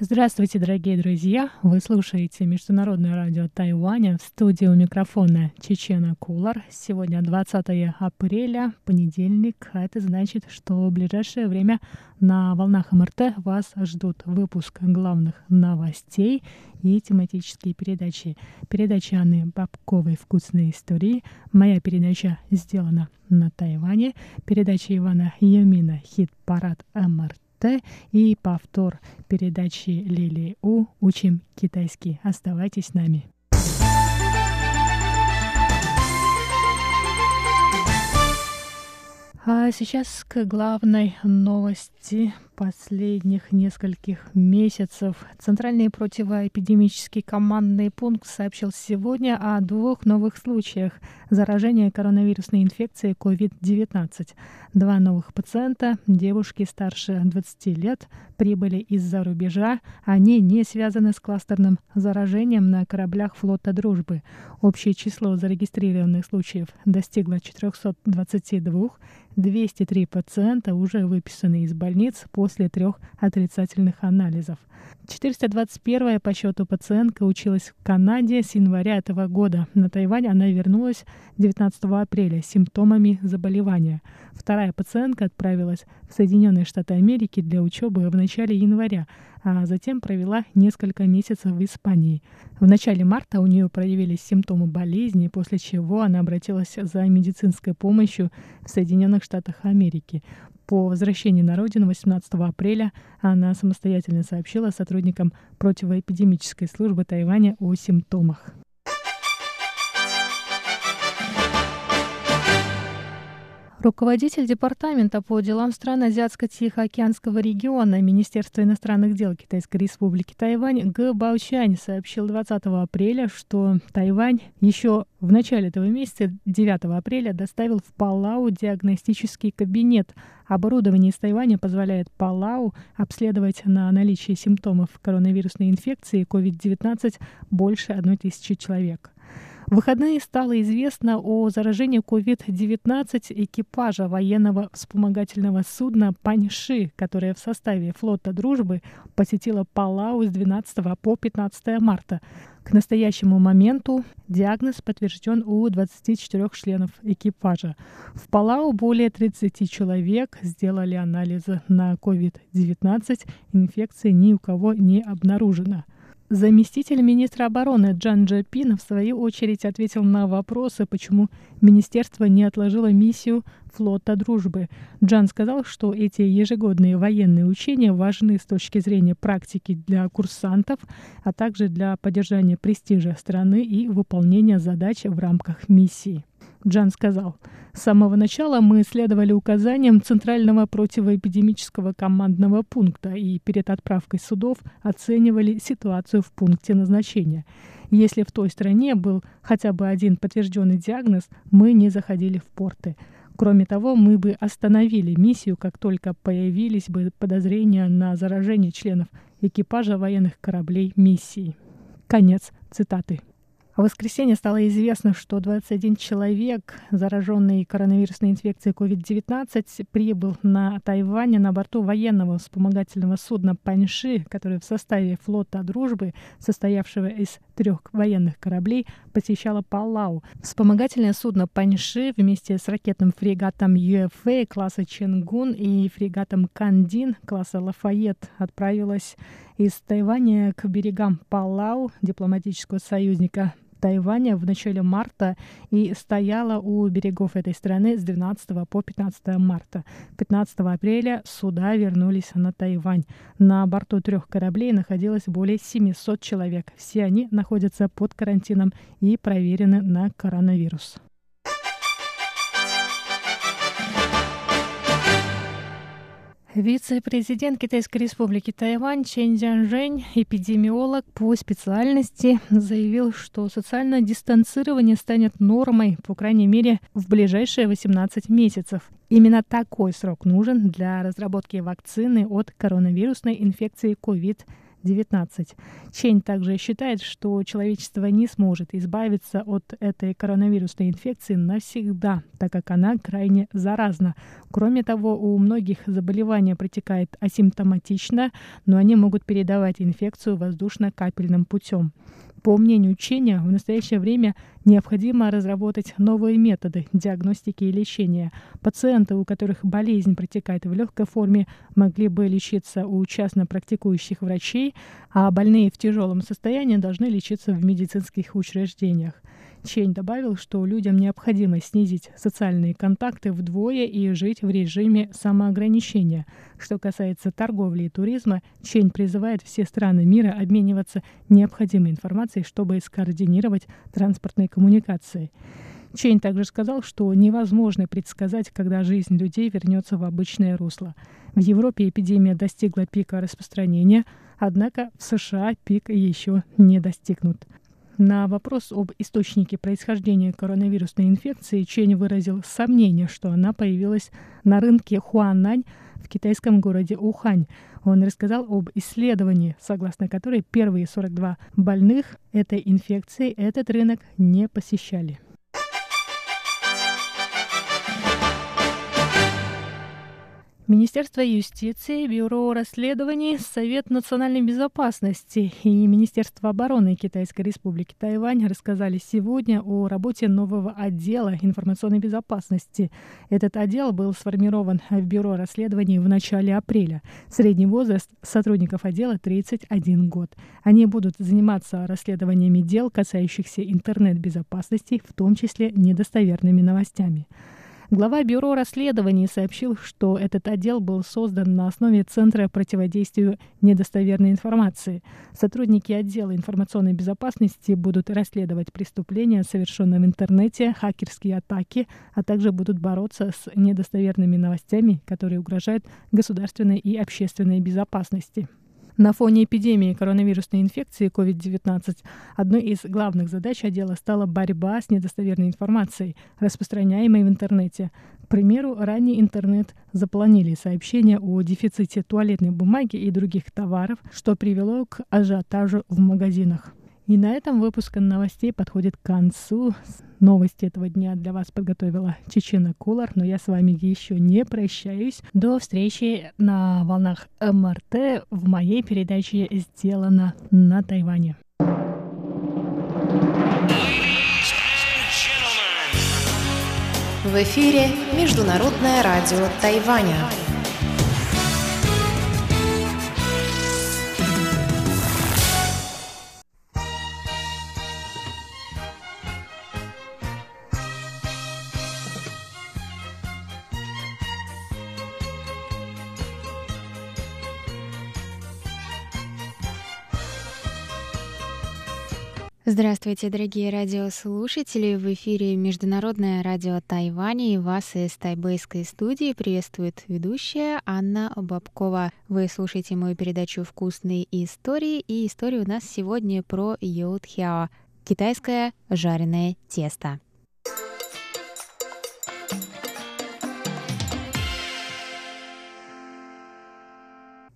Здравствуйте, дорогие друзья! Вы слушаете Международное радио Тайваня в студии у микрофона Чечена Кулар. Сегодня 20 апреля, понедельник, а это значит, что в ближайшее время на волнах МРТ вас ждут выпуск главных новостей и тематические передачи. Передача Анны Бабковой «Вкусные истории», моя передача сделана на Тайване, передача Ивана Юмина «Хит-парад МРТ», Т и повтор передачи Лили У «Учим китайский». Оставайтесь с нами. А сейчас к главной новости последних нескольких месяцев. Центральный противоэпидемический командный пункт сообщил сегодня о двух новых случаях заражения коронавирусной инфекцией COVID-19. Два новых пациента, девушки старше 20 лет, прибыли из-за рубежа. Они не связаны с кластерным заражением на кораблях флота «Дружбы». Общее число зарегистрированных случаев достигло 422. 203 пациента уже выписаны из больниц по после трех отрицательных анализов. 421-я по счету пациентка училась в Канаде с января этого года. На Тайвань она вернулась 19 апреля с симптомами заболевания. Вторая пациентка отправилась в Соединенные Штаты Америки для учебы в начале января, а затем провела несколько месяцев в Испании. В начале марта у нее проявились симптомы болезни, после чего она обратилась за медицинской помощью в Соединенных Штатах Америки. По возвращении на родину 18 апреля она самостоятельно сообщила сотрудникам противоэпидемической службы Тайваня о симптомах. Руководитель Департамента по делам стран Азиатско-Тихоокеанского региона Министерства иностранных дел Китайской Республики Тайвань Г. Баучань сообщил 20 апреля, что Тайвань еще в начале этого месяца, 9 апреля, доставил в Палау диагностический кабинет. Оборудование из Тайваня позволяет Палау обследовать на наличие симптомов коронавирусной инфекции COVID-19 больше 1000 человек. В выходные стало известно о заражении COVID-19 экипажа военного вспомогательного судна «Паньши», которое в составе флота «Дружбы» посетило Палау с 12 по 15 марта. К настоящему моменту диагноз подтвержден у 24 членов экипажа. В Палау более 30 человек сделали анализы на COVID-19. Инфекции ни у кого не обнаружено. Заместитель министра обороны Джан Джапин в свою очередь ответил на вопросы, почему министерство не отложило миссию флота дружбы. Джан сказал, что эти ежегодные военные учения важны с точки зрения практики для курсантов, а также для поддержания престижа страны и выполнения задач в рамках миссии. Джан сказал, «С самого начала мы следовали указаниям Центрального противоэпидемического командного пункта и перед отправкой судов оценивали ситуацию в пункте назначения. Если в той стране был хотя бы один подтвержденный диагноз, мы не заходили в порты. Кроме того, мы бы остановили миссию, как только появились бы подозрения на заражение членов экипажа военных кораблей миссии. Конец цитаты. В воскресенье стало известно, что 21 человек, зараженный коронавирусной инфекцией COVID-19, прибыл на Тайвань на борту военного вспомогательного судна «Паньши», который в составе флота «Дружбы», состоявшего из трех военных кораблей, посещало Палау. Вспомогательное судно «Паньши» вместе с ракетным фрегатом «ЮФА» класса «Ченгун» и фрегатом «Кандин» класса «Лафайет» отправилось из Тайваня к берегам Палау, дипломатического союзника Тайваня в начале марта и стояла у берегов этой страны с 12 по 15 марта. 15 апреля суда вернулись на Тайвань. На борту трех кораблей находилось более 700 человек. Все они находятся под карантином и проверены на коронавирус. Вице-президент Китайской республики Тайвань Чен Цзянжэнь, эпидемиолог по специальности, заявил, что социальное дистанцирование станет нормой, по крайней мере, в ближайшие 18 месяцев. Именно такой срок нужен для разработки вакцины от коронавирусной инфекции COVID-19. COVID-19. Чень также считает, что человечество не сможет избавиться от этой коронавирусной инфекции навсегда, так как она крайне заразна. Кроме того, у многих заболевания протекает асимптоматично, но они могут передавать инфекцию воздушно-капельным путем. По мнению учения, в настоящее время необходимо разработать новые методы диагностики и лечения. Пациенты, у которых болезнь протекает в легкой форме, могли бы лечиться у частно практикующих врачей, а больные в тяжелом состоянии должны лечиться в медицинских учреждениях. Чень добавил, что людям необходимо снизить социальные контакты вдвое и жить в режиме самоограничения. Что касается торговли и туризма, Чень призывает все страны мира обмениваться необходимой информацией, чтобы скоординировать транспортные коммуникации. Чейн также сказал, что невозможно предсказать, когда жизнь людей вернется в обычное русло. В Европе эпидемия достигла пика распространения, однако в США пик еще не достигнут. На вопрос об источнике происхождения коронавирусной инфекции Чень выразил сомнение, что она появилась на рынке Хуанань в китайском городе Ухань. Он рассказал об исследовании, согласно которой первые 42 больных этой инфекцией этот рынок не посещали. Министерство юстиции, Бюро расследований, Совет национальной безопасности и Министерство обороны Китайской республики Тайвань рассказали сегодня о работе нового отдела информационной безопасности. Этот отдел был сформирован в Бюро расследований в начале апреля. Средний возраст сотрудников отдела 31 год. Они будут заниматься расследованиями дел, касающихся интернет-безопасности, в том числе недостоверными новостями. Глава Бюро расследований сообщил, что этот отдел был создан на основе Центра противодействию недостоверной информации. Сотрудники отдела информационной безопасности будут расследовать преступления, совершенные в интернете, хакерские атаки, а также будут бороться с недостоверными новостями, которые угрожают государственной и общественной безопасности. На фоне эпидемии коронавирусной инфекции COVID-19 одной из главных задач отдела стала борьба с недостоверной информацией, распространяемой в интернете. К примеру, ранее интернет заполонили сообщения о дефиците туалетной бумаги и других товаров, что привело к ажиотажу в магазинах. И на этом выпуск новостей подходит к концу. Новости этого дня для вас подготовила Чечена Кулар, но я с вами еще не прощаюсь. До встречи на волнах МРТ в моей передаче «Сделано на Тайване». В эфире Международное радио Тайваня. Здравствуйте, дорогие радиослушатели! В эфире Международное радио Тайваня и вас из тайбэйской студии приветствует ведущая Анна Бабкова. Вы слушаете мою передачу «Вкусные истории», и история у нас сегодня про йоутхяо — китайское жареное тесто.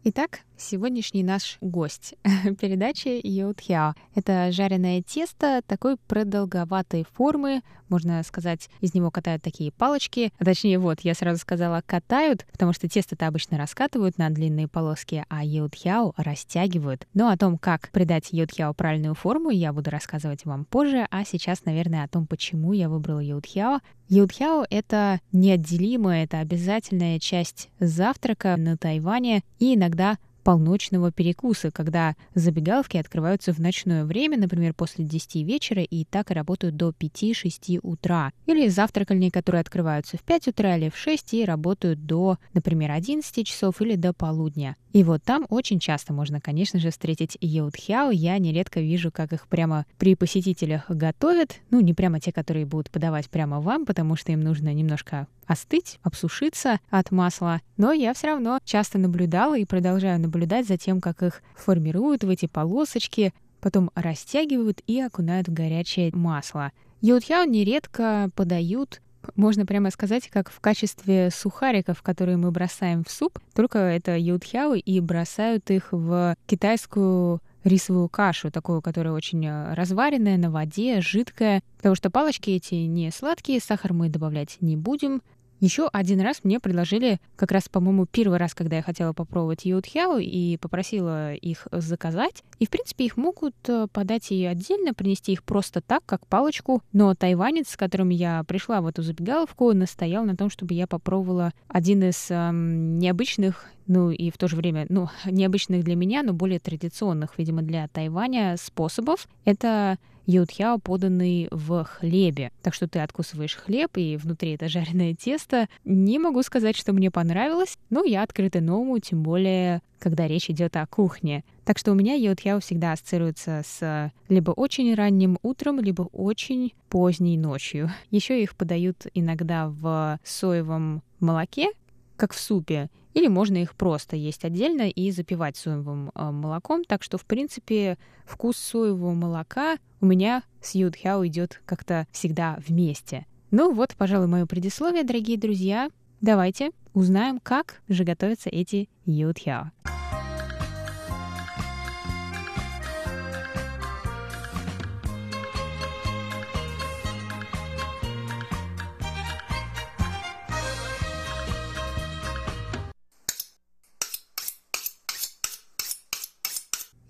Итак, сегодняшний наш гость передачи Йоутхяо. Это жареное тесто такой продолговатой формы, можно сказать, из него катают такие палочки. А точнее, вот, я сразу сказала катают, потому что тесто-то обычно раскатывают на длинные полоски, а йоутхяо растягивают. Но о том, как придать йоутхяо правильную форму, я буду рассказывать вам позже, а сейчас, наверное, о том, почему я выбрала йоутхяо. Йоутхяо — это неотделимая, это обязательная часть завтрака на Тайване и иногда полночного перекуса, когда забегаловки открываются в ночное время, например, после 10 вечера, и так и работают до 5-6 утра. Или завтракальни, которые открываются в 5 утра или в 6 и работают до, например, 11 часов или до полудня. И вот там очень часто можно, конечно же, встретить йоутхяо. Я нередко вижу, как их прямо при посетителях готовят. Ну, не прямо те, которые будут подавать прямо вам, потому что им нужно немножко остыть, обсушиться от масла. Но я все равно часто наблюдала и продолжаю наблюдать за тем, как их формируют в эти полосочки, потом растягивают и окунают в горячее масло. Йоутхяо нередко подают Можно прямо сказать, как в качестве сухариков, которые мы бросаем в суп, только это юдхяо и бросают их в китайскую рисовую кашу, такую, которая очень э, разваренная, на воде, жидкая, потому что палочки эти не сладкие, сахар мы добавлять не будем, еще один раз мне предложили, как раз, по-моему, первый раз, когда я хотела попробовать йодхяо и попросила их заказать. И, в принципе, их могут э, подать и отдельно, принести их просто так, как палочку. Но тайванец, с которым я пришла в эту забегаловку, настоял на том, чтобы я попробовала один из эм, необычных ну и в то же время, ну, необычных для меня, но более традиционных, видимо, для Тайваня способов. Это йодхяо, поданный в хлебе. Так что ты откусываешь хлеб, и внутри это жареное тесто. Не могу сказать, что мне понравилось, но я открыта новому, тем более, когда речь идет о кухне. Так что у меня йодхяо всегда ассоциируется с либо очень ранним утром, либо очень поздней ночью. Еще их подают иногда в соевом молоке, как в супе, или можно их просто есть отдельно и запивать соевым э, молоком. Так что, в принципе, вкус соевого молока у меня с юдхяо идет как-то всегда вместе. Ну вот, пожалуй, мое предисловие, дорогие друзья. Давайте узнаем, как же готовятся эти юдхяо.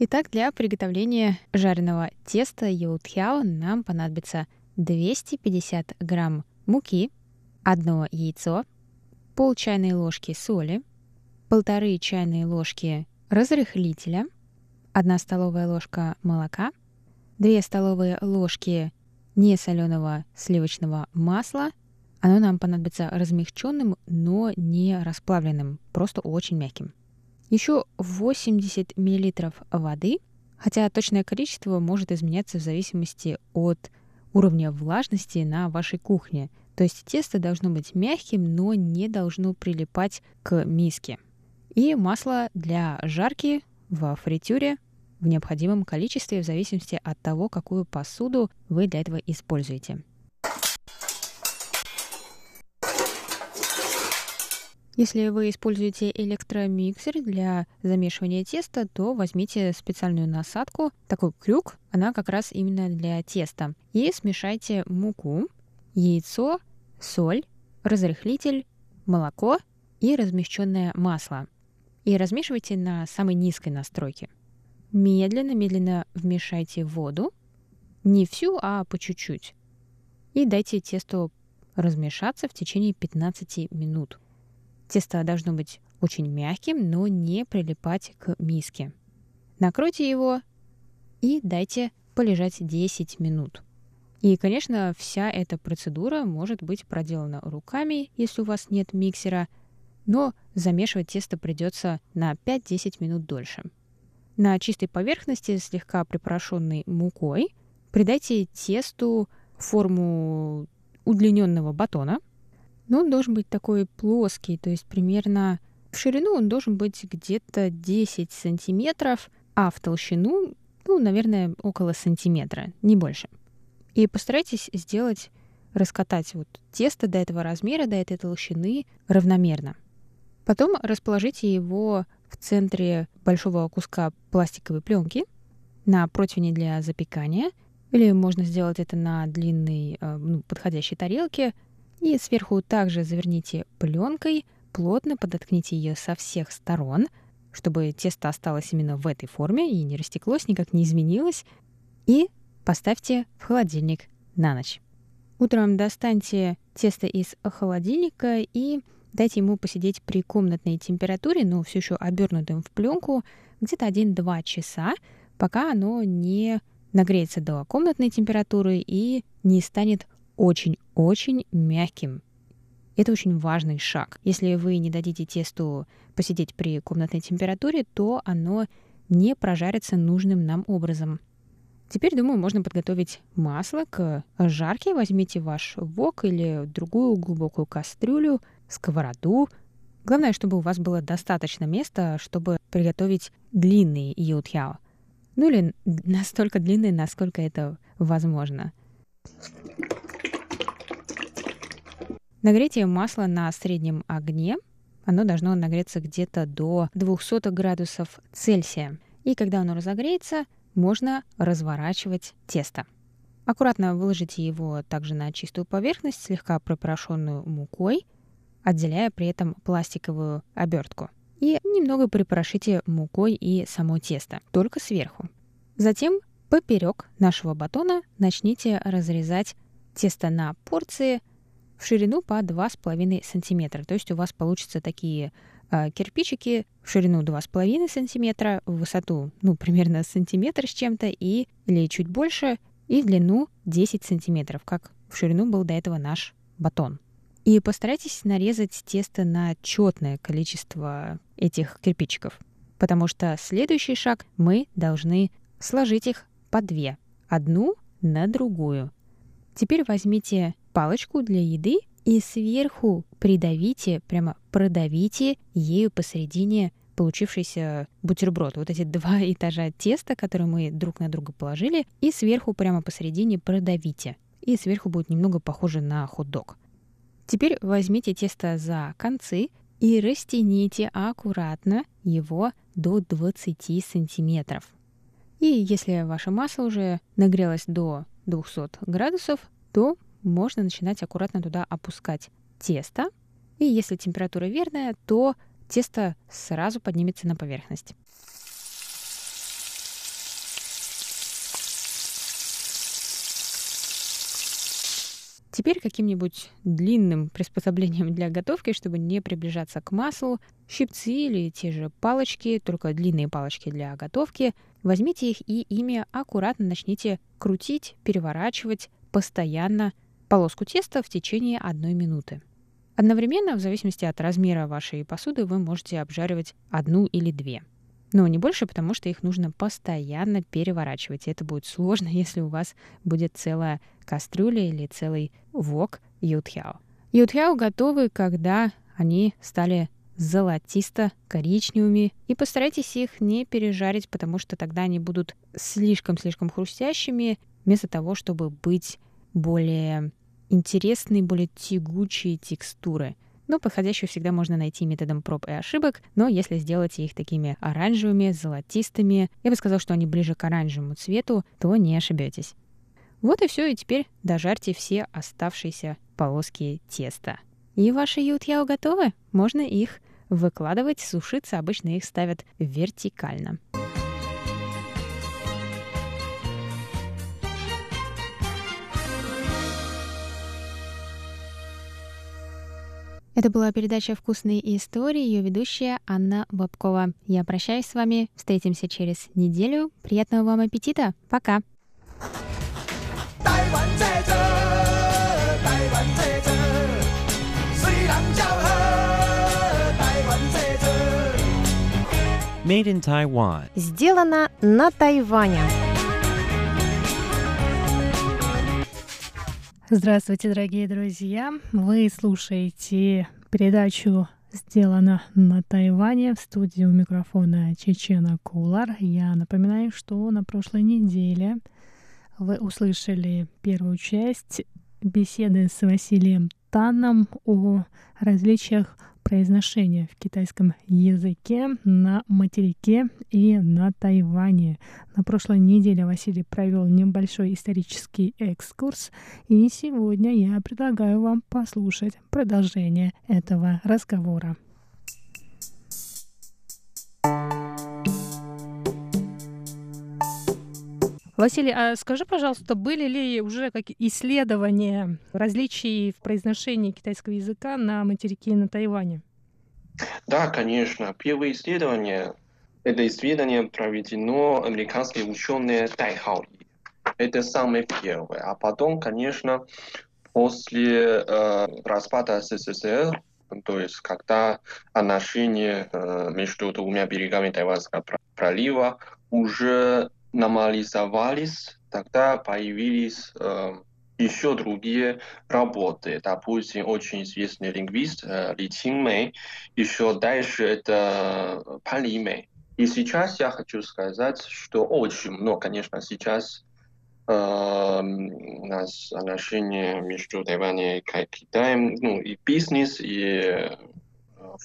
Итак, для приготовления жареного теста йоутхяо нам понадобится 250 грамм муки, одно яйцо, пол чайной ложки соли, полторы чайные ложки разрыхлителя, 1 столовая ложка молока, 2 столовые ложки несоленого сливочного масла. Оно нам понадобится размягченным, но не расплавленным, просто очень мягким еще 80 мл воды, хотя точное количество может изменяться в зависимости от уровня влажности на вашей кухне. То есть тесто должно быть мягким, но не должно прилипать к миске. И масло для жарки в фритюре в необходимом количестве в зависимости от того, какую посуду вы для этого используете. Если вы используете электромиксер для замешивания теста, то возьмите специальную насадку, такой крюк, она как раз именно для теста. И смешайте муку, яйцо, соль, разрыхлитель, молоко и размещенное масло. И размешивайте на самой низкой настройке. Медленно-медленно вмешайте воду, не всю, а по чуть-чуть. И дайте тесту размешаться в течение 15 минут. Тесто должно быть очень мягким, но не прилипать к миске. Накройте его и дайте полежать 10 минут. И, конечно, вся эта процедура может быть проделана руками, если у вас нет миксера, но замешивать тесто придется на 5-10 минут дольше. На чистой поверхности, слегка припорошенной мукой, придайте тесту форму удлиненного батона – но он должен быть такой плоский, то есть примерно в ширину он должен быть где-то 10 сантиметров, а в толщину, ну, наверное, около сантиметра, не больше. И постарайтесь сделать, раскатать вот тесто до этого размера, до этой толщины равномерно. Потом расположите его в центре большого куска пластиковой пленки на противне для запекания, или можно сделать это на длинной, э, ну, подходящей тарелке – и сверху также заверните пленкой, плотно подоткните ее со всех сторон, чтобы тесто осталось именно в этой форме и не растеклось, никак не изменилось. И поставьте в холодильник на ночь. Утром достаньте тесто из холодильника и дайте ему посидеть при комнатной температуре, но все еще обернутым в пленку, где-то 1-2 часа, пока оно не нагреется до комнатной температуры и не станет очень-очень мягким. Это очень важный шаг. Если вы не дадите тесту посидеть при комнатной температуре, то оно не прожарится нужным нам образом. Теперь, думаю, можно подготовить масло к жарке. Возьмите ваш вок или другую глубокую кастрюлю, сковороду. Главное, чтобы у вас было достаточно места, чтобы приготовить длинные йодхяо. Ну или настолько длинные, насколько это возможно. Нагретие масла на среднем огне, оно должно нагреться где-то до 200 градусов Цельсия. И когда оно разогреется, можно разворачивать тесто. Аккуратно выложите его также на чистую поверхность, слегка пропорошенную мукой, отделяя при этом пластиковую обертку. И немного припорошите мукой и само тесто, только сверху. Затем поперек нашего батона начните разрезать тесто на порции в ширину по 2,5 см. То есть у вас получатся такие э, кирпичики в ширину 2,5 см, в высоту ну, примерно сантиметр с чем-то и, или чуть больше, и в длину 10 сантиметров, как в ширину был до этого наш батон. И постарайтесь нарезать тесто на четное количество этих кирпичиков, потому что следующий шаг мы должны сложить их по две, одну на другую. Теперь возьмите палочку для еды и сверху придавите, прямо продавите ею посередине получившийся бутерброд. Вот эти два этажа теста, которые мы друг на друга положили, и сверху прямо посередине продавите. И сверху будет немного похоже на хот-дог. Теперь возьмите тесто за концы и растяните аккуратно его до 20 сантиметров. И если ваше масло уже нагрелось до 200 градусов, то можно начинать аккуратно туда опускать тесто. И если температура верная, то тесто сразу поднимется на поверхность. Теперь каким-нибудь длинным приспособлением для готовки, чтобы не приближаться к маслу, щипцы или те же палочки, только длинные палочки для готовки, возьмите их и ими аккуратно начните крутить, переворачивать постоянно полоску теста в течение одной минуты. Одновременно, в зависимости от размера вашей посуды, вы можете обжаривать одну или две. Но не больше, потому что их нужно постоянно переворачивать. И это будет сложно, если у вас будет целая кастрюля или целый вок ютхяо. Ютхяо готовы, когда они стали золотисто-коричневыми. И постарайтесь их не пережарить, потому что тогда они будут слишком-слишком хрустящими, вместо того, чтобы быть более интересные, более тягучие текстуры. Но подходящую всегда можно найти методом проб и ошибок, но если сделать их такими оранжевыми, золотистыми, я бы сказал, что они ближе к оранжевому цвету, то не ошибетесь. Вот и все, и теперь дожарьте все оставшиеся полоски теста. И ваши ютьяо готовы. Можно их выкладывать, сушиться. Обычно их ставят вертикально. Это была передача «Вкусные истории», ее ведущая Анна Бабкова. Я прощаюсь с вами, встретимся через неделю. Приятного вам аппетита, пока! Made in Taiwan. Сделано на Тайване. Здравствуйте, дорогие друзья! Вы слушаете передачу «Сделано на Тайване» в студии у микрофона Чечена Кулар. Я напоминаю, что на прошлой неделе вы услышали первую часть беседы с Василием Таном о различиях произношения в китайском языке на материке и на Тайване. На прошлой неделе Василий провел небольшой исторический экскурс, и сегодня я предлагаю вам послушать продолжение этого разговора. Василий, а скажи, пожалуйста, были ли уже какие исследования различий в произношении китайского языка на материке и на Тайване? Да, конечно. Первое исследование, это исследование проведено американские ученые Тайхао. Это самое первое. А потом, конечно, после э, распада СССР, то есть когда отношения э, между двумя берегами Тайванского пролива уже нормализовались, тогда появились э, еще другие работы. Допустим, очень известный лингвист э, Ли Qingmei, еще дальше это Пан Ли Мэй. И сейчас я хочу сказать, что очень много, конечно, сейчас э, у нас отношения между Тайванем и Китаем, ну, и бизнес, и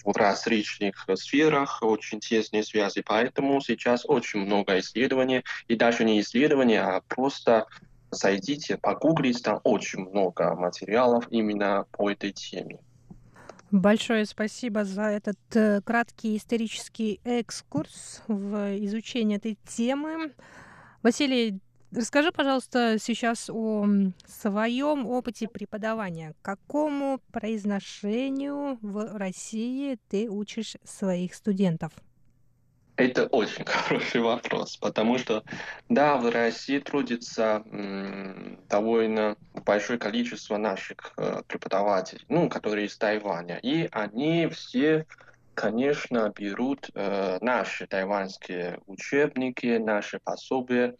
в различных сферах очень тесные связи. Поэтому сейчас очень много исследований, и даже не исследований, а просто зайдите, погуглите, там очень много материалов именно по этой теме. Большое спасибо за этот э, краткий исторический экскурс в изучение этой темы. Василий, Расскажи, пожалуйста, сейчас о своем опыте преподавания. Какому произношению в России ты учишь своих студентов? Это очень хороший вопрос, потому что, да, в России трудится довольно большое количество наших э, преподавателей, ну, которые из Тайваня, и они все конечно, берут э, наши тайваньские учебники, наши пособия,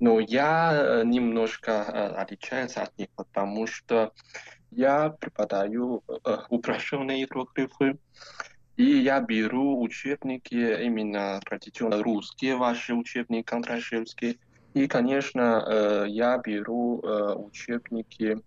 но я э, немножко э, отличаюсь от них, потому что я преподаю э, упрощенные иероглифы, и я беру учебники именно традиционно русские, ваши учебники контрашевские, и, конечно, э, я беру э, учебники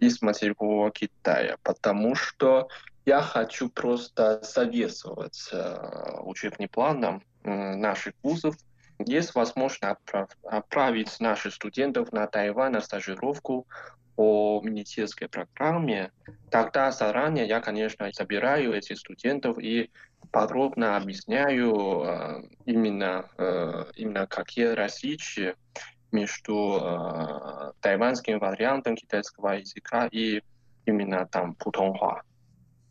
из материкового Китая, потому что я хочу просто советовать э, учебным планом э, наших вузов. Есть возможность отправ, отправить наших студентов на Тайвань на стажировку по министерской программе. Тогда заранее я, конечно, собираю этих студентов и подробно объясняю э, именно, э, именно какие различия между тайваньским вариантом китайского языка и именно там путонхуа.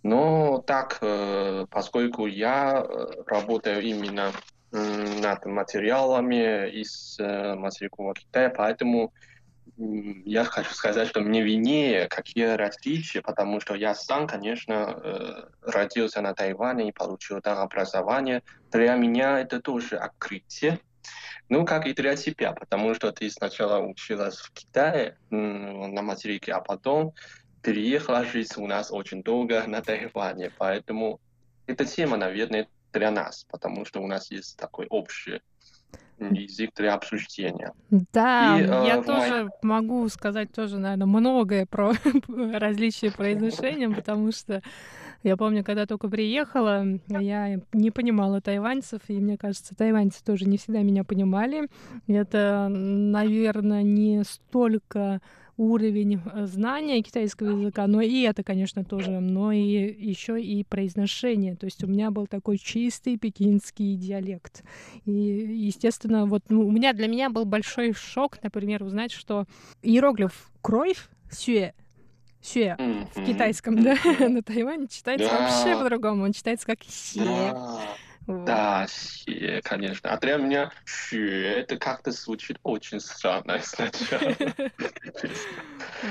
Но так, э, поскольку я э, работаю именно над материалами из э, материкового Китая, поэтому я хочу сказать, что мне винее какие различия, потому что я сам, конечно, родился на Тайване и получил там образование. Для меня это тоже открытие. Ну, как и для тебя, потому что ты сначала училась в Китае на материке, а потом переехала жить у нас очень долго на Тайване, поэтому эта тема, наверное, для нас, потому что у нас есть такой общий язык для обсуждения. Да, и, я э, тоже мой... могу сказать тоже, наверное, многое про различия произношения, потому что я помню, когда только приехала, я не понимала тайваньцев, и мне кажется, тайваньцы тоже не всегда меня понимали. Это, наверное, не столько уровень э, знания китайского языка, но и это, конечно, тоже, но и еще и произношение. То есть у меня был такой чистый пекинский диалект. И, естественно, вот ну, у меня для меня был большой шок, например, узнать, что иероглиф кровь сюэ Сюэ в китайском, да, на Тайване читается вообще по-другому. Он читается как Да, Xie, конечно. А для меня Xue это как-то звучит очень странно сначала.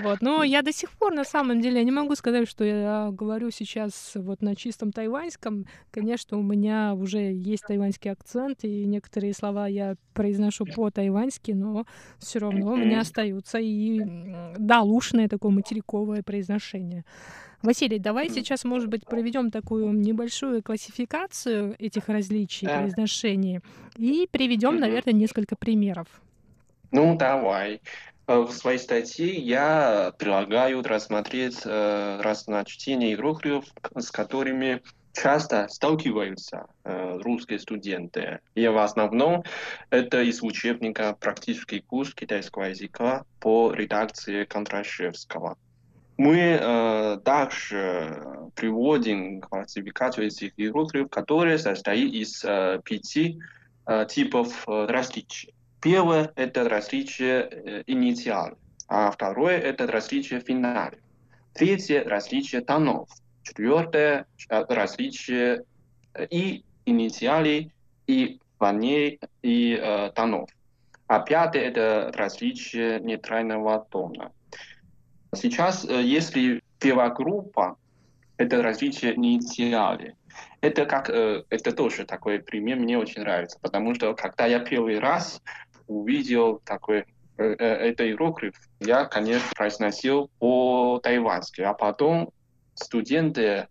Вот, но я до сих пор, на самом деле, я не могу сказать, что я говорю сейчас вот на чистом тайваньском. Конечно, у меня уже есть тайваньский акцент, и некоторые слова я произношу по-тайваньски, но все равно у меня остаются и да, лушное такое материковое произношение. Василий, давай сейчас, может быть, проведем такую небольшую классификацию этих различий да. произношений и приведем, mm наверное, несколько примеров. Ну, давай. Э, в своей статье я предлагаю рассмотреть э, разночтение иероглифов, с которыми часто сталкиваются э, русские студенты. И в основном это из учебника «Практический курс китайского языка» по редакции Контрашевского. Мы э, также приводим классификацию этих иероглифов, которая состоит из э, пяти э, типов э, различий. Первое – это различие э, инициалов, а второе – это различие финалов. Третье – различие тонов. Четвертое – различие э, и инициалей, и фоней, и э, тонов. А пятое – это различие нейтрального тона. Сейчас, э, если первая группа, это развитие инициали. Это как, э, это тоже такой пример, мне очень нравится, потому что когда я первый раз увидел такой э, это иероглиф, я, конечно, произносил по-тайвански, а потом студенты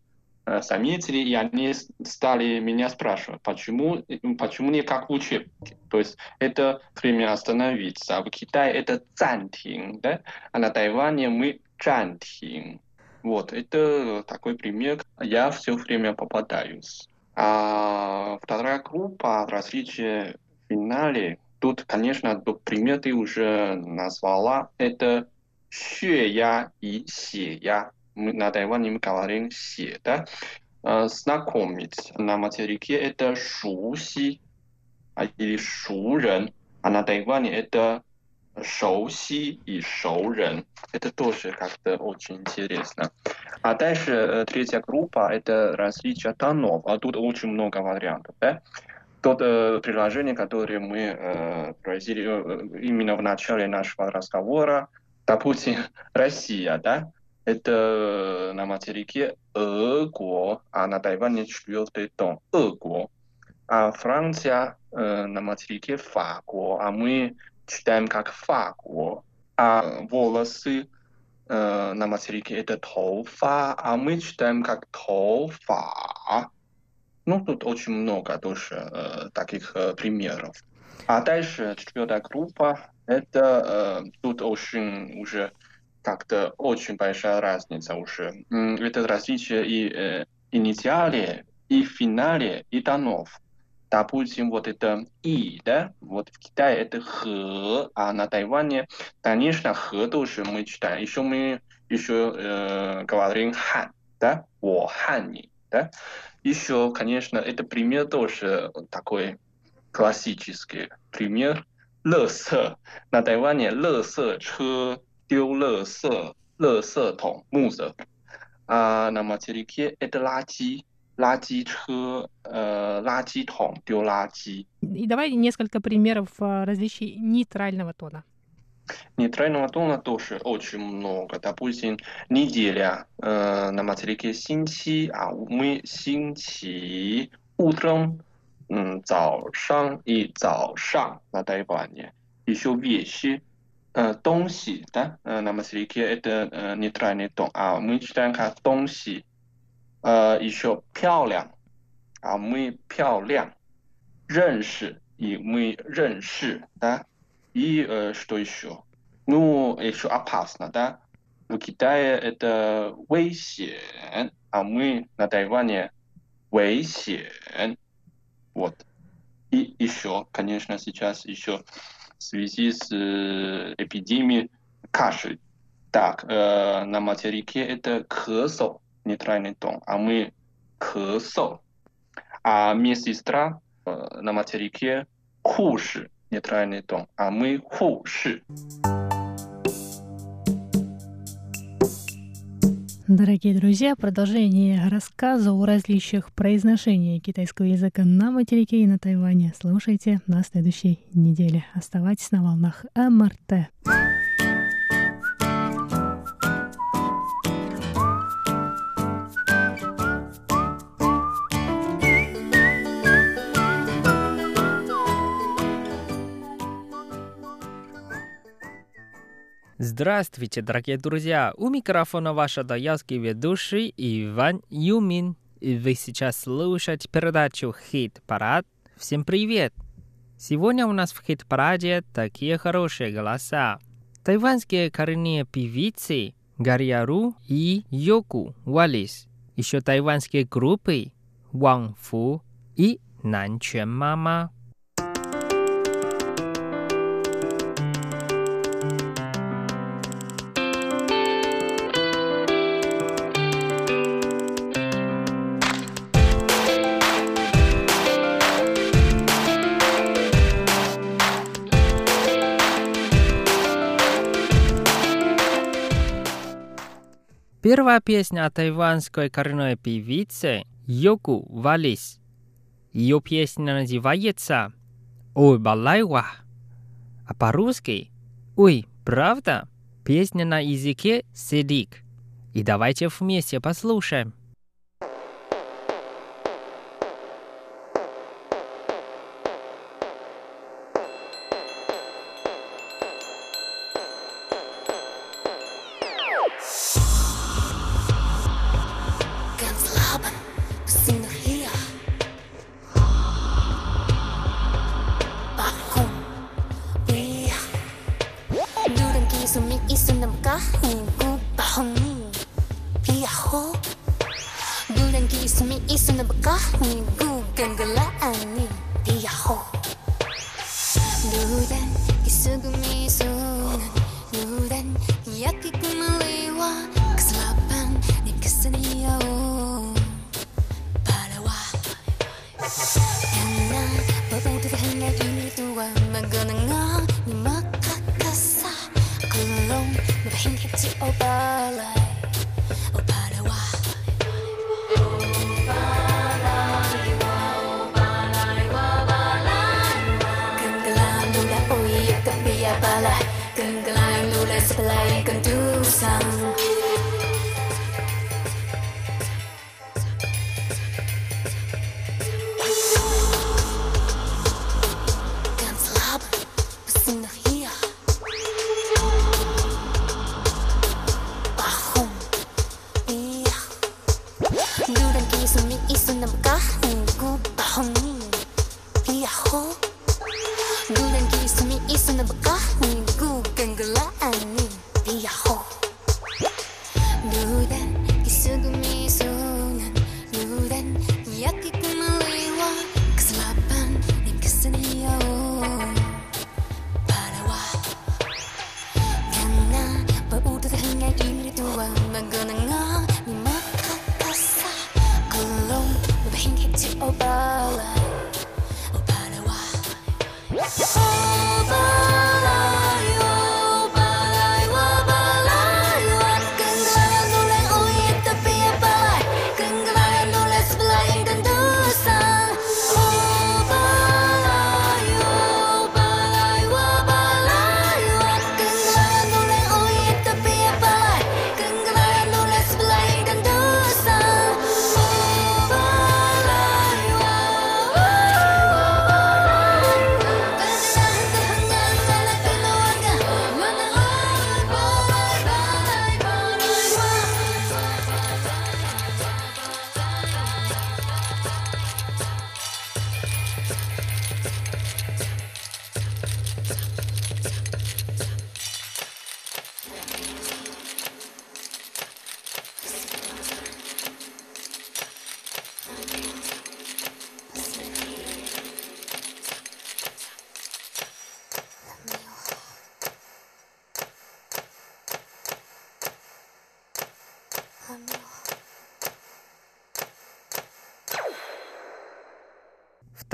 заметили, и они стали меня спрашивать, почему, почему не как в учебнике. То есть это время остановиться. А в Китае это 暂停, да? а на Тайване мы 暂停. Вот, это такой пример. Я все время попадаюсь. А вторая группа различия в финале. Тут, конечно, пример ты уже назвала. Это 血压и 血压 на Тайване мы говорим «се», да? Знакомить на материке это «шуси» или «шурен», а на Тайване это «шоуси» и «шоурен». Это тоже как-то очень интересно. А дальше третья группа – это различия тонов. А тут очень много вариантов. Да? Тот э, приложение, которое мы э, проводили э, именно в начале нашего разговора, допустим, Россия, да, это на материке Эго, а на Тайване четвертый тон Эго. А Франция э, на материке Фаго, а мы читаем как Фаго. А волосы э, на материке это Тофа, а мы читаем как Тофа. Ну, тут очень много тоже э, таких э, примеров. А дальше четвертая группа, это э, тут очень уже как-то очень большая разница уже. Это различие и э, инициале, и финале, и тонов. Допустим, вот это «и», да, вот в Китае это «х», а на Тайване, конечно, «х» тоже мы читаем. Еще мы еще э, говорим «хан», да, «во хани», да. Еще, конечно, это пример тоже такой классический пример. «лэсэ». На Тайване «лэсэ» —丢垃圾、垃圾桶、木子啊，那么这里可以的垃圾、垃圾车、呃，垃圾桶丢垃圾。И давай несколько примеров различий нейтрального тона. Нейтрального тона тоже очень много. Допустим, неделя э, на материке синчи, а мы синчи утром, м, 早上 и 早上 на Тайване. Еще вещи э, 东西, да, э, на материке это э, нейтральный тон, а мы читаем как 东西, э, еще 漂亮, а мы 漂亮, 认识, и мы 认识, да, и э, что еще? Ну, еще опасно, да, в Китае это 危险, а мы на Тайване 危险, вот. И еще, конечно, сейчас еще в связи с э, эпидемией кашель. Так, э, на материке это кэсо, нейтральный тон, а мы кэсо. А медсестра э, на материке хуши, нейтральный тон, а мы хуши. Дорогие друзья, продолжение рассказа о различиях произношения китайского языка на материке и на Тайване слушайте на следующей неделе. Оставайтесь на волнах МРТ. Здравствуйте, дорогие друзья! У микрофона ваш даялский ведущий Иван Юмин. И вы сейчас слушаете передачу «Хит-парад». Всем привет! Сегодня у нас в «Хит-параде» такие хорошие голоса. Тайванские коренные певицы Гарьяру и Йоку Валис. Еще тайванские группы Ван Фу и Нанчен Мама. Первая песня о тайванской коренной певице Йоку Валис. Ее песня называется «Ой, балайва», а по-русски «Ой, правда?» Песня на языке седик. И давайте вместе послушаем. que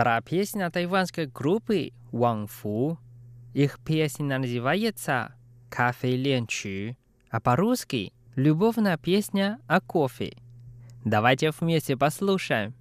Вторая песня тайванской группы Wang Fu. Их песня называется «Кафе Ленчу", а по-русски «Любовная песня о кофе». Давайте вместе послушаем.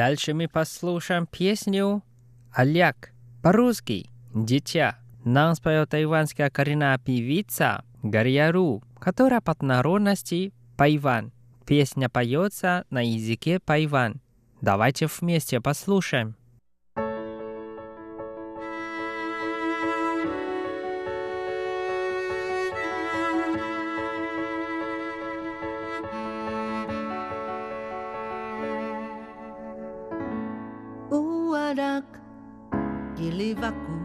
Дальше мы послушаем песню «Олег» по-русски «Дитя». Нам споет тайванская коренная певица Гарьяру, которая под народности Пайван. Песня поется на языке Пайван. Давайте вместе послушаем. ilivaku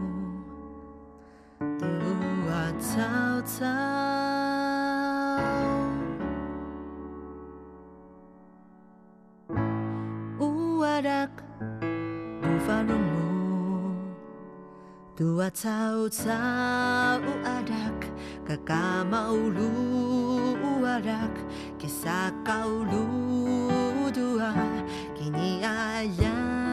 buat cau cau uadak bufanumu tua tahu-tahu adak mau lu, uadak. Kisah kau lu dua. Kini ayah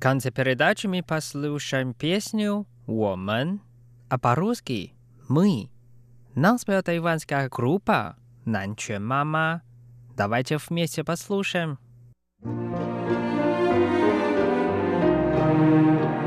конце передачи мы послушаем песню «Woman», а по-русски «Мы». Нам споет тайванская группа «Нанче Мама». Давайте вместе послушаем. 风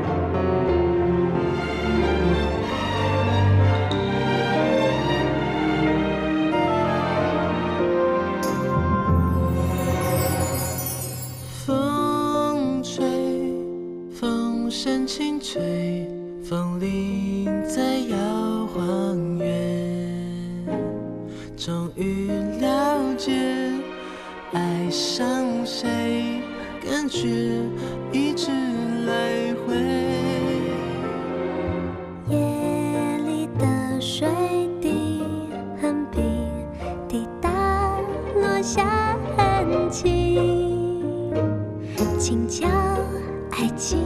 声轻吹，风铃在摇晃远。终于了解，爱上谁，感觉一直来回。夜里的水滴很平，滴答落下痕迹。轻敲爱情，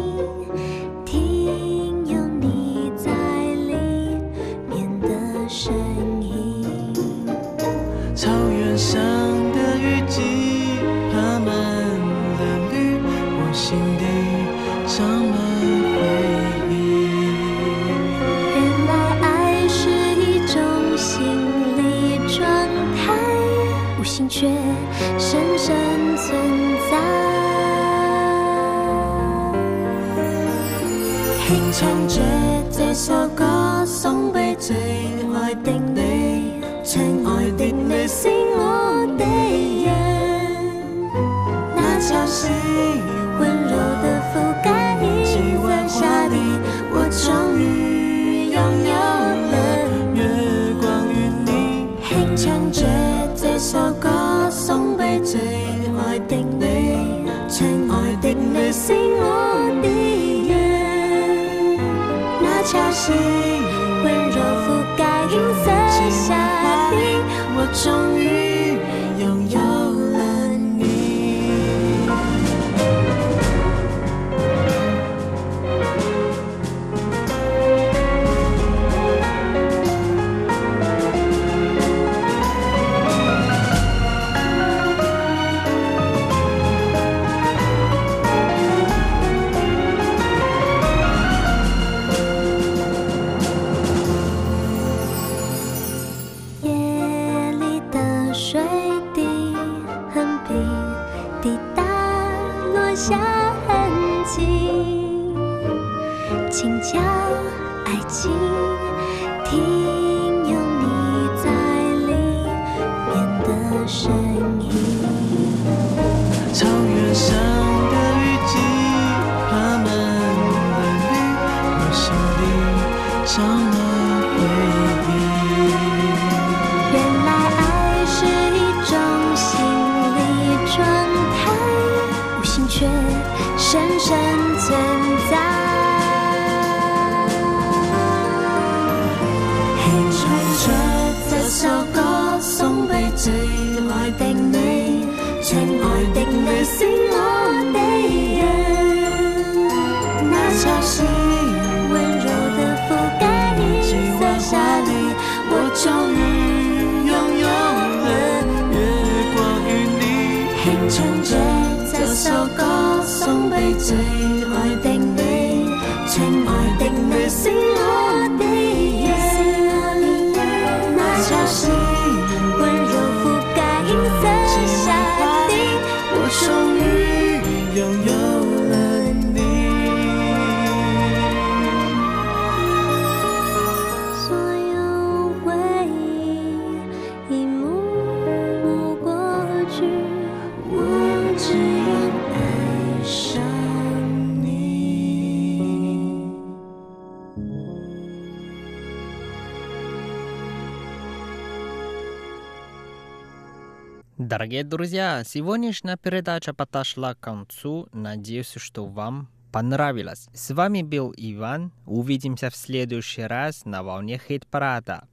Дорогие друзья, сегодняшняя передача подошла к концу. Надеюсь, что вам понравилось. С вами был Иван. Увидимся в следующий раз на волне хит-парада.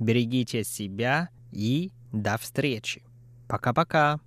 Берегите себя и до встречи. Пока-пока.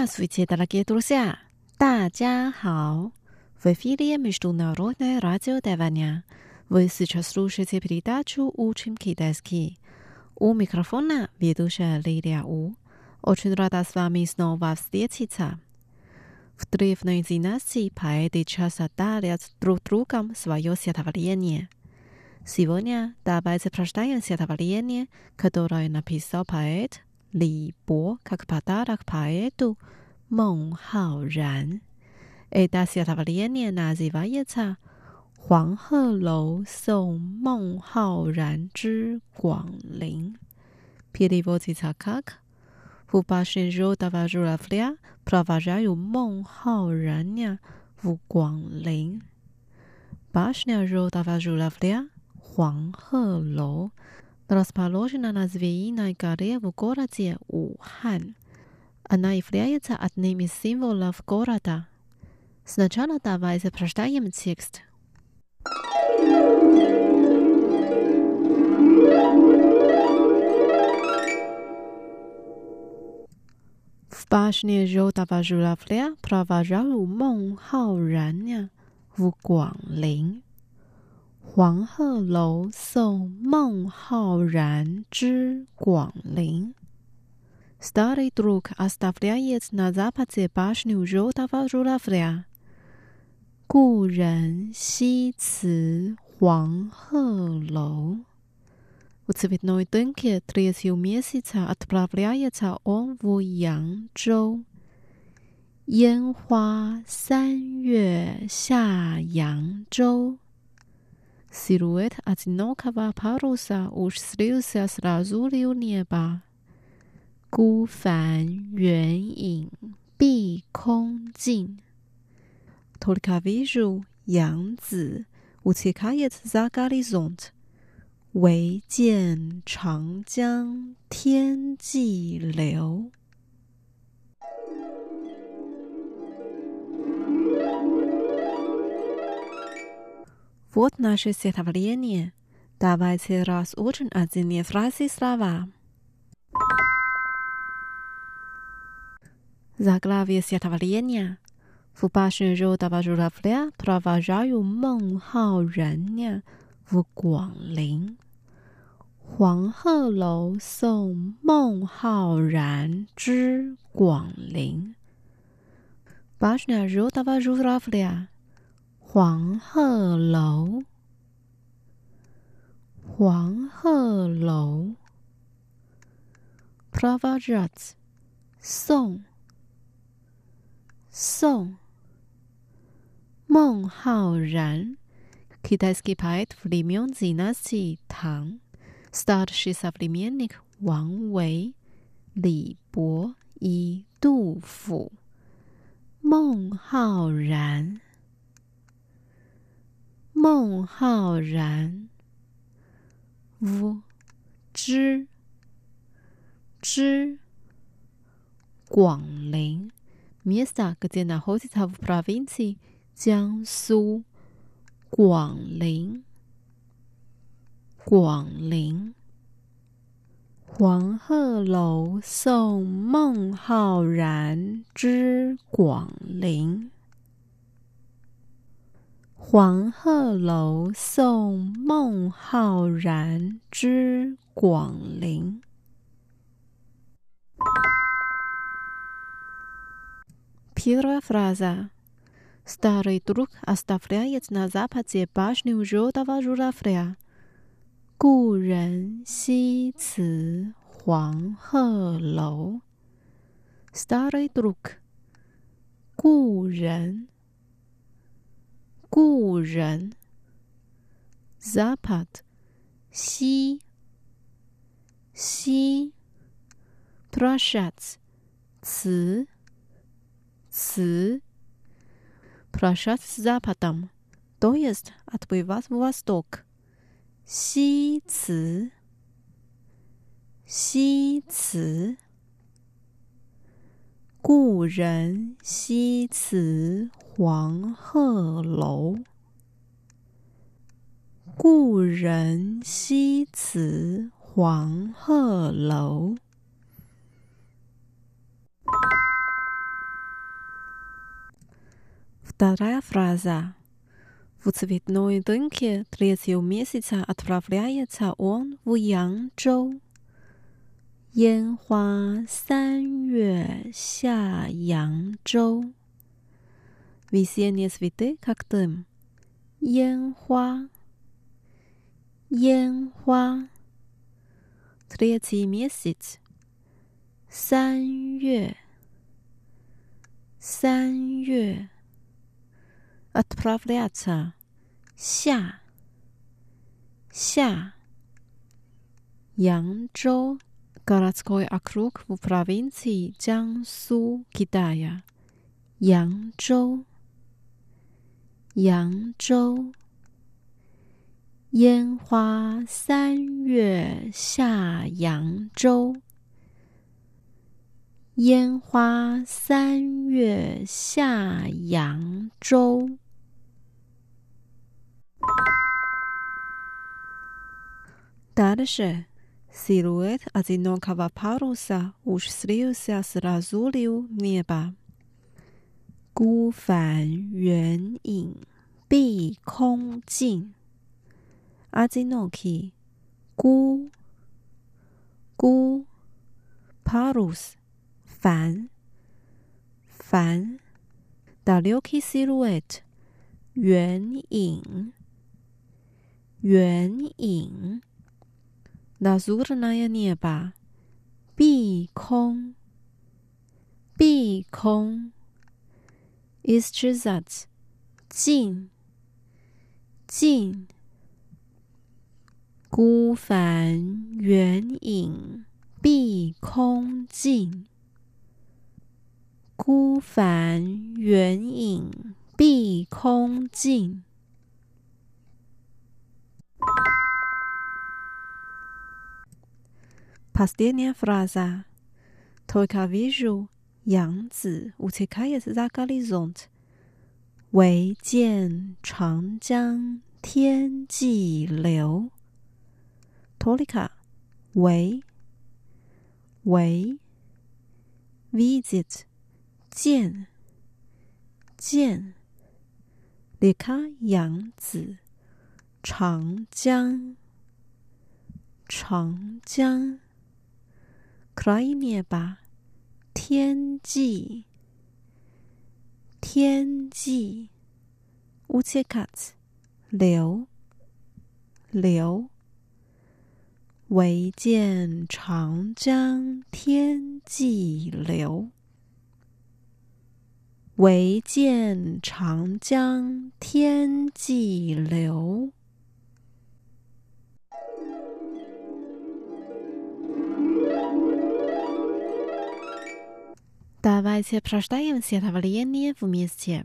？Здравствуйте, дорогие друзья! 大家好！В эфире Международное радио Тайваня. Вы сейчас слушаете передачу «Учим китайский». У микрофона ведущая Лилия У. Очень рада с вами снова встретиться. В древней династии поэты часто дарят друг другом свое стихотворение. Сегодня давайте прочитаем стихотворение, которое написал поэт 李勃卡克帕达拉克帕耶度，孟浩然。诶达西阿塔瓦里耶纳吉瓦耶查，黄鹤楼送孟浩然之广陵。撇利波吉查卡克，乌巴神洲塔瓦朱拉弗里亚，普拉法家有孟浩然呀，赴广陵。巴神鸟洲塔瓦朱拉弗里亚，黄鹤楼。Расположена на Змеиной горе в городе Ухан. Она является одним из символов города. Сначала давайте прочитаем текст. В башне желтого журавля провожал Мон Хаораня в Гуанлин. 黄鹤楼送孟浩然之广陵。Старый друг оставляет на западе башню желтого журавля. 故人西辞黄鹤楼。В цветной дымке третьего месяца отправляется он в Янчжоу. 烟花三月下扬州。 Силуэт одинокого паруса уж слился с лазурью неба. 孤帆远影碧空尽。Только вижу 杨子 утекает за горизонт. 唯见长江天际流。 Вот наше стихотворение. Давайте разучим отдельные фразы слова. Заглавие стихотворения. В башне желтого журавля провожаю Мэн Хао Раня в Гуанлин. 黄鹤楼送孟浩然之广陵。Башня желтого журавля。 黄鹤楼。黄鹤楼。Провожать。送。送。孟浩然。Китайский поэт времен династии Тang。Старший современник Ван Вэй, Ли Бо и Ду Фу, Мэн Хао 孟浩然。五知知广陵，Mista Gdena Hotitav Province，江苏广陵，广陵。黄鹤楼送孟浩然之广陵。黄鹤楼送孟浩然之广陵。Первая фраза. Старый друг оставляет на западе башню желтого журавля. 故人西辞黄鹤楼。Starry Brook。故人， 故人。Zapad。西，西。Prashats。辞，辞。Prashats Zapadam。To jest odbywać w wostok。西辞，西辞。 故人西辞黄鹤楼。故人西辞黄鹤楼。Вторая фраза. В цветной дымке третьего месяца отправляется он в Янчжоу. 烟花三月下扬州。Весенние цветы, как дым. 烟花，烟花。Третий месяц. 三月，三月。Отправляться. 下，下。扬州。 卡拉兹科耶克鲁克，不，province 江苏，kidaia，扬州，扬州，烟花三月下扬州，烟花三月下扬州。答的是。Silhouette 阿兹诺卡瓦帕鲁萨乌什斯里乌西亚斯拉朱里乌涅吧，孤帆远影碧空尽。阿兹诺基孤孤帕鲁斯帆帆达里乌基 silhouette 远影远影。那苏的那样念吧，碧空，碧空，ist zat，静，静，孤帆远影，碧空尽，孤帆远影，碧空尽。Pastelnia fraza. Toika visu. Yang zi. Utekaya zagalizont. Wei jian. changjang Tian ji liu. Tolika. Wei. Wei. Visit. Jian. Jian. Lika yang zi. Chang jiang. 长江。Cry me 吧，天际。天际，乌切卡斯，流。流，唯见长江天际流。唯见长江天际流。Давайте прочитаем стихотворение вместе.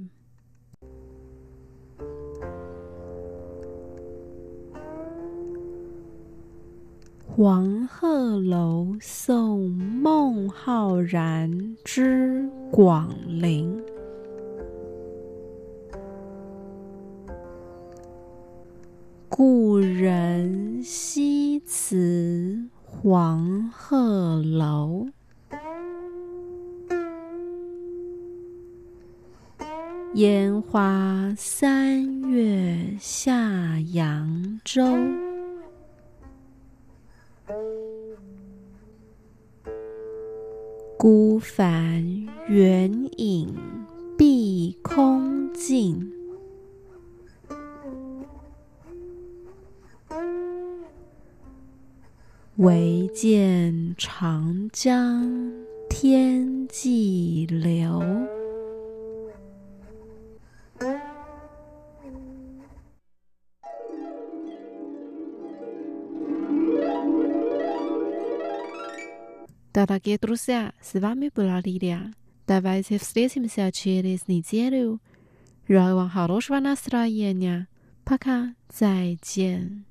Хуан He Lou 送孟浩然之广陵。故人西辞黄鹤楼。 烟花三月下扬州，孤帆远影碧空尽。唯见长江天际流。Дорогие друзья, с вами была Лилия. Давайте встретимся через неделю. Желаю вам хорошего настроения. Пока, 再见。